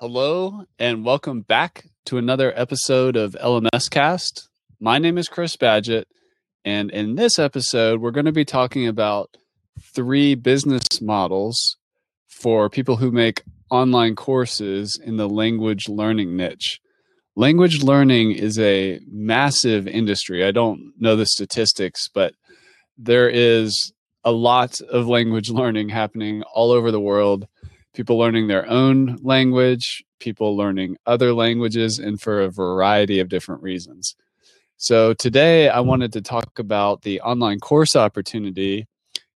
Hello, and welcome back to another episode of LMS Cast. My name is Chris Badgett, and in this episode, we're going to be talking about three business models for people who make online courses in the language learning niche. Language learning is a massive industry. I don't know the statistics, but there is a lot of language learning happening all over the world people learning their own language, people learning other languages, and for a variety of different reasons. So, today I wanted to talk about the online course opportunity.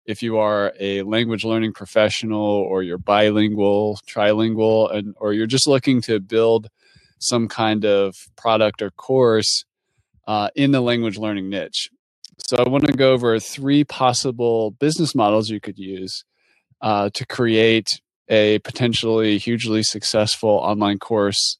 If you are a language learning professional or you're bilingual, trilingual, and, or you're just looking to build some kind of product or course uh, in the language learning niche. So, I want to go over three possible business models you could use uh, to create a potentially hugely successful online course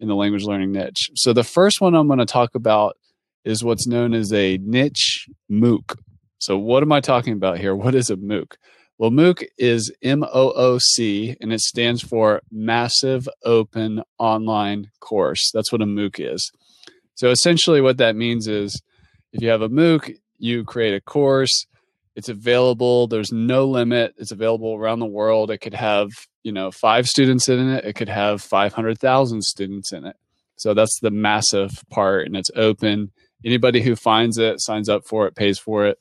in the language learning niche. So the first one I'm going to talk about is what's known as a niche MOOC. So what am I talking about here? What is a MOOC? Well, MOOC is M O O C and it stands for Massive Open Online Course. That's what a MOOC is. So essentially what that means is if you have a MOOC, you create a course it's available. There's no limit. It's available around the world. It could have, you know, five students in it. It could have 500,000 students in it. So that's the massive part and it's open. Anybody who finds it, signs up for it, pays for it,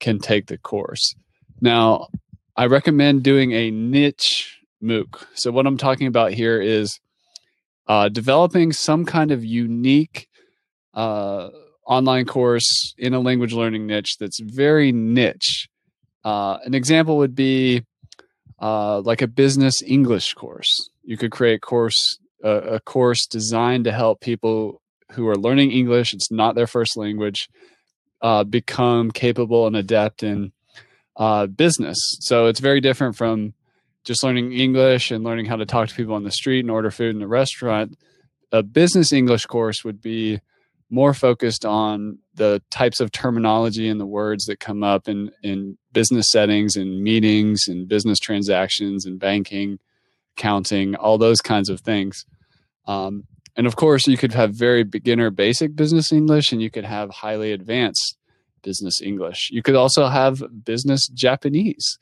can take the course. Now, I recommend doing a niche MOOC. So what I'm talking about here is uh, developing some kind of unique uh, online course in a language learning niche that's very niche. Uh, an example would be uh, like a business English course. You could create course a course designed to help people who are learning English. It's not their first language. Uh, become capable and adept in uh, business. So it's very different from just learning English and learning how to talk to people on the street and order food in a restaurant. A business English course would be more focused on the types of terminology and the words that come up in, in business settings and meetings and business transactions and banking, counting, all those kinds of things. Um, and of course, you could have very beginner basic business English and you could have highly advanced business English. You could also have business Japanese,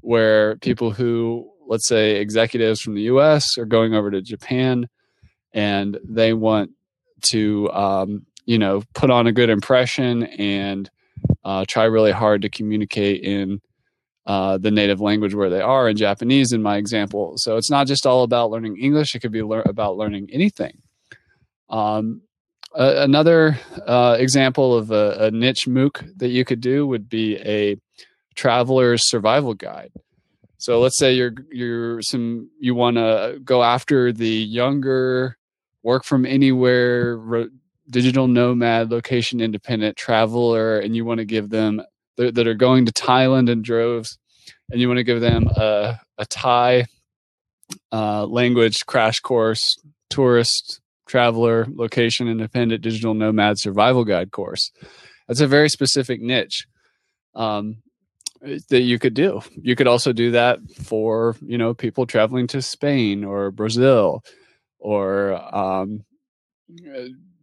where people who, let's say, executives from the US are going over to Japan and they want to um, you know put on a good impression and uh, try really hard to communicate in uh, the native language where they are in Japanese in my example. So it's not just all about learning English; it could be lear- about learning anything. Um, another uh, example of a, a, niche MOOC that you could do would be a traveler's survival guide. So let's say you're you're some you want to go after the younger work from anywhere digital nomad, location independent traveler, and you want to give them that are going to Thailand in droves, and you want to give them a, a Thai uh, language crash course, tourist, traveler, location independent digital nomad survival guide course. That's a very specific niche um, that you could do. You could also do that for you know people traveling to Spain or Brazil or um,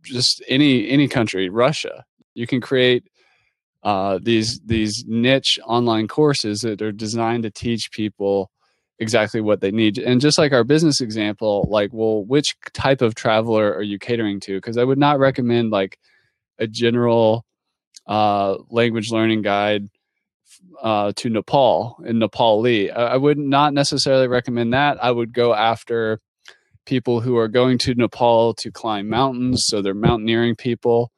just any any country, Russia. You can create uh, these these niche online courses that are designed to teach people exactly what they need. And just like our business example, like, well, which type of traveler are you catering to? Because I would not recommend like a general uh, language learning guide uh, to Nepal in Nepali. I, I would not necessarily recommend that. I would go after people who are going to Nepal to climb mountains. So they're mountaineering people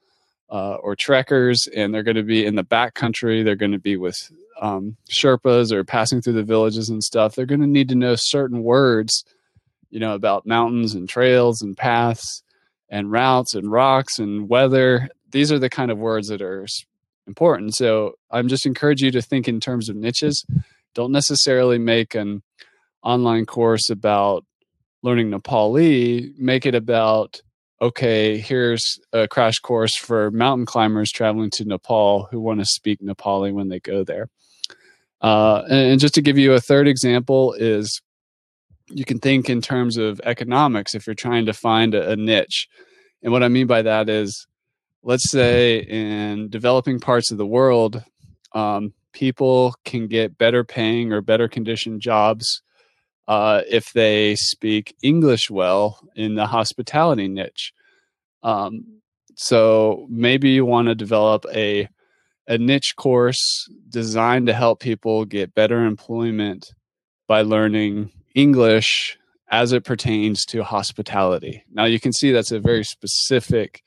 uh, or trekkers, and they're going to be in the backcountry. They're going to be with um, Sherpas or passing through the villages and stuff. They're going to need to know certain words, you know, about mountains and trails and paths and routes and rocks and weather. These are the kind of words that are important. So I'm just encourage you to think in terms of niches. Don't necessarily make an online course about learning Nepali, make it about okay, here's a crash course for mountain climbers traveling to Nepal who want to speak Nepali when they go there. Uh, and, and, just to give you a third example is you can think in terms of economics if you're trying to find a, a niche. And what I mean by that is, let's say in developing parts of the world, um, people can get better paying or better conditioned jobs uh, if they speak English well in the hospitality niche. Um, so maybe you want to develop a a niche course designed to help people get better employment by learning English as it pertains to hospitality. Now you can see that's a very specific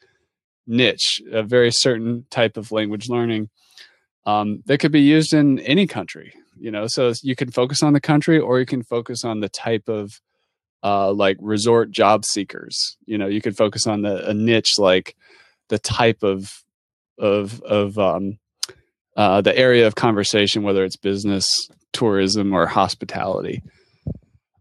niche, a very certain type of language learning um, that could be used in any country. You know, so you can focus on the country or you can focus on the type of uh, like resort job seekers. You know, you could focus on the a niche like the type of of of um, uh, the area of conversation, whether it's business, tourism, or hospitality.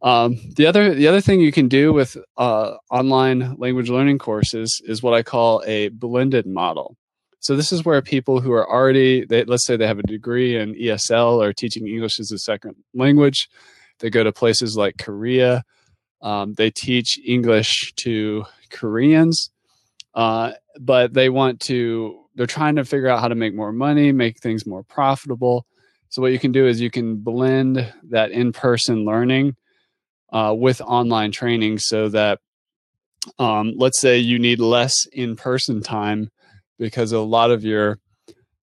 Um, the other the other thing you can do with uh, online language learning courses is what I call a blended model. So this is where people who are already, they, let's say they have a degree in ESL or teaching English as a second language, they go to places like Korea. Um, they teach English to Koreans, uh, but they want to they're trying to figure out how to make more money, make things more profitable. So what you can do is you can blend that in-person learning uh, with online training, so that um, let's say you need less in-person time because a lot of your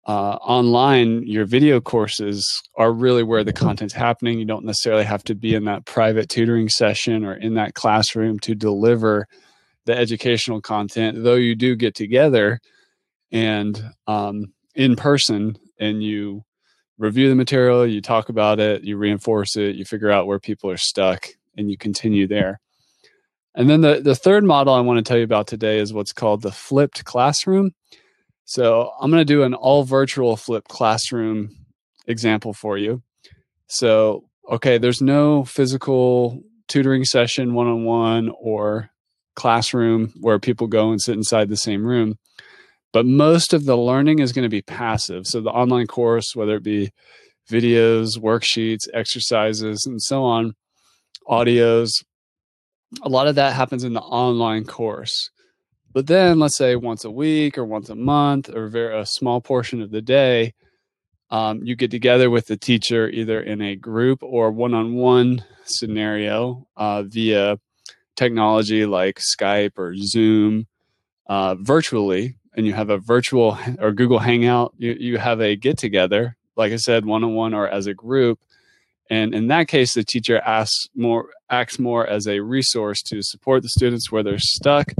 uh, online your video courses are really where the content's happening you don't necessarily have to be in that private tutoring session or in that classroom to deliver the educational content though you do get together and um, in person and you review the material, you talk about it, you reinforce it, you figure out where people are stuck, and you continue there. And then the, the third model I want to tell you about today is what's called the flipped classroom. So I'm going to do an all virtual flipped classroom example for you. So, okay, there's no physical tutoring session one on one or classroom where people go and sit inside the same room but most of the learning is going to be passive. So the online course, whether it be videos, worksheets, exercises, and so on, audios, a lot of that happens in the online course. But then, let's say once a week or once a month or very, a small portion of the day, um, you get together with the teacher either in a group or one on one scenario uh, via technology like Skype or Zoom uh, virtually and you have a virtual or Google Hangout, you, you have a get together, like I said, one on one or as a group. And in that case, the teacher asks more, acts more as a resource to support the students where they're stuck.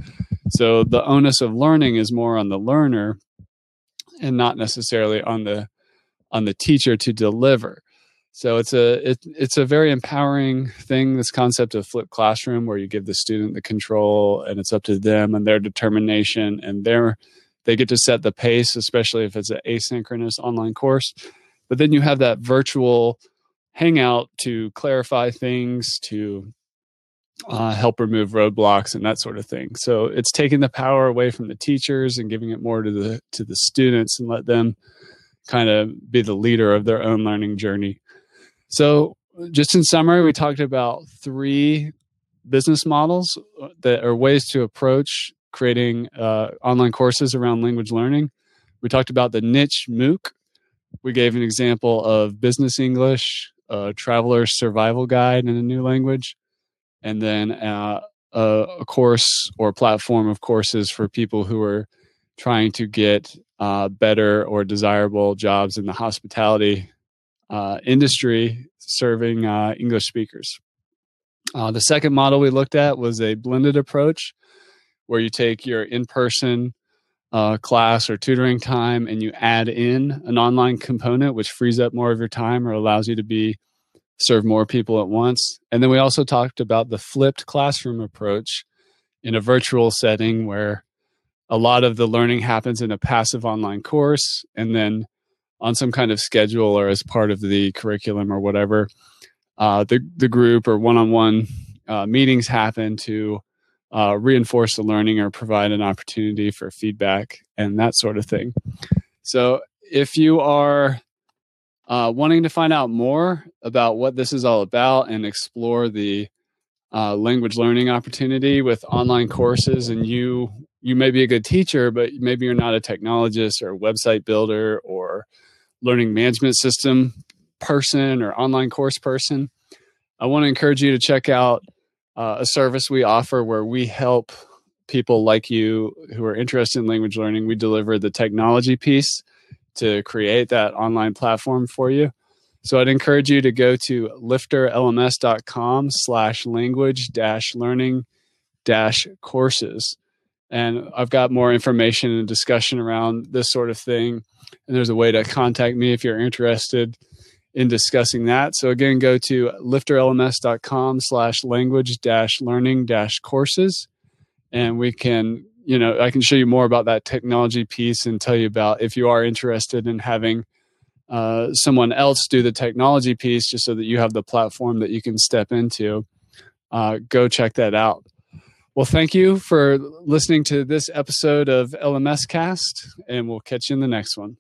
So the onus of learning is more on the learner and not necessarily on the on the teacher to deliver. So it's a it, it's a very empowering thing. This concept of flipped classroom, where you give the student the control, and it's up to them and their determination and their they get to set the pace, especially if it's an asynchronous online course. But then you have that virtual hangout to clarify things, to uh, help remove roadblocks and that sort of thing. So it's taking the power away from the teachers and giving it more to the to the students and let them kind of be the leader of their own learning journey. So just in summary, we talked about three business models that are ways to approach creating uh, online courses around language learning. We talked about the niche MOOC. We gave an example of business English, a traveler's survival guide in a new language, and then uh, a, a, course or platform of courses for people who are trying to get uh, better or desirable jobs in the hospitality uh, industry serving uh, English speakers. Uh, the second model we looked at was a blended approach where you take your in person uh, class or tutoring time and you add in an online component, which frees up more of your time or allows you to be serve more people at once. And then we also talked about the flipped classroom approach in a virtual setting where a lot of the learning happens in a passive online course and then on some kind of schedule or as part of the curriculum or whatever uh, the, the group or one-on-one uh, meetings happen to uh, reinforce the learning or provide an opportunity for feedback and that sort of thing. So, if you are uh, wanting to find out more about what this is all about and explore the uh, language learning opportunity with online courses, and you you may be a good teacher, but maybe you're not a technologist or a website builder or learning management system person or online course person, I want to encourage you to check out uh, a service we offer where we help people like you who are interested in language learning. We deliver the technology piece to create that online platform for you. So I'd encourage you to go to lifterlms.com slash language dash learning dash courses. And I've got more information and discussion around this sort of thing. And there's a way to contact me if you're interested in discussing that. So again, go to lifterlms.com slash language dash learning dash courses. And we can, you know, I can show you more about that technology piece and tell you about if you are interested in having uh, someone else do the technology piece just so that you have the platform that you can step into. Uh, go check that out. Well, thank you for listening to this episode of LMS Cast, and we'll catch you in the next one.